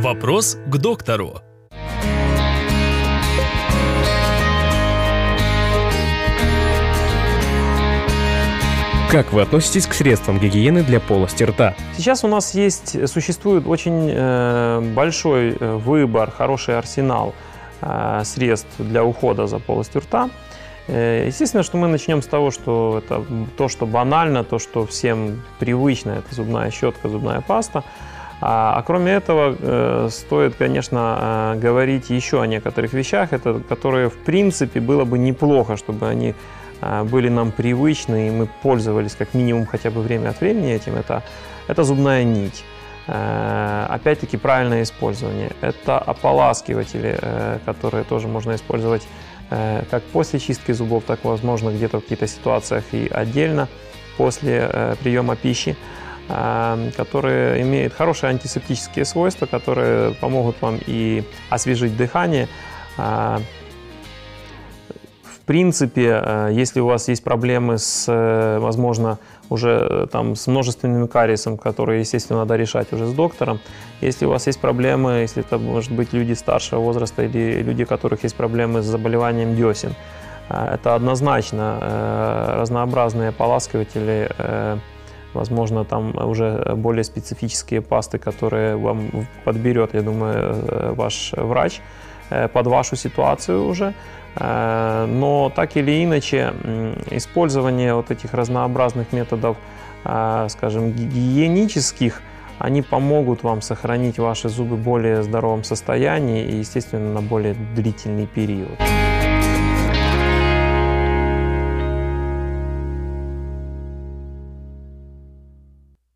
Вопрос к доктору. Как вы относитесь к средствам гигиены для полости рта? Сейчас у нас есть, существует очень э, большой э, выбор, хороший арсенал э, средств для ухода за полостью рта. Э, естественно, что мы начнем с того, что это то, что банально, то, что всем привычно, это зубная щетка, зубная паста. А, а кроме этого, э, стоит, конечно, э, говорить еще о некоторых вещах, это, которые, в принципе, было бы неплохо, чтобы они а, были нам привычны, и мы пользовались как минимум хотя бы время от времени этим, это, это зубная нить. Э, опять-таки правильное использование. Это ополаскиватели, э, которые тоже можно использовать э, как после чистки зубов, так возможно где-то в каких-то ситуациях и отдельно после приема пищи которые имеют хорошие антисептические свойства, которые помогут вам и освежить дыхание, принципе, э, если у вас есть проблемы с, э, возможно, уже э, там с множественным кариесом, которые, естественно, надо решать уже с доктором. Если у вас есть проблемы, если это может быть люди старшего возраста или люди, у которых есть проблемы с заболеванием десен, это однозначно разнообразные ополаскиватели, возможно, там уже более специфические пасты, которые вам подберет, я думаю, ваш врач под вашу ситуацию уже. Э, но так или иначе, использование вот этих разнообразных методов, э, скажем, гигиенических, они помогут вам сохранить ваши зубы в более здоровом состоянии и, естественно, на более длительный период.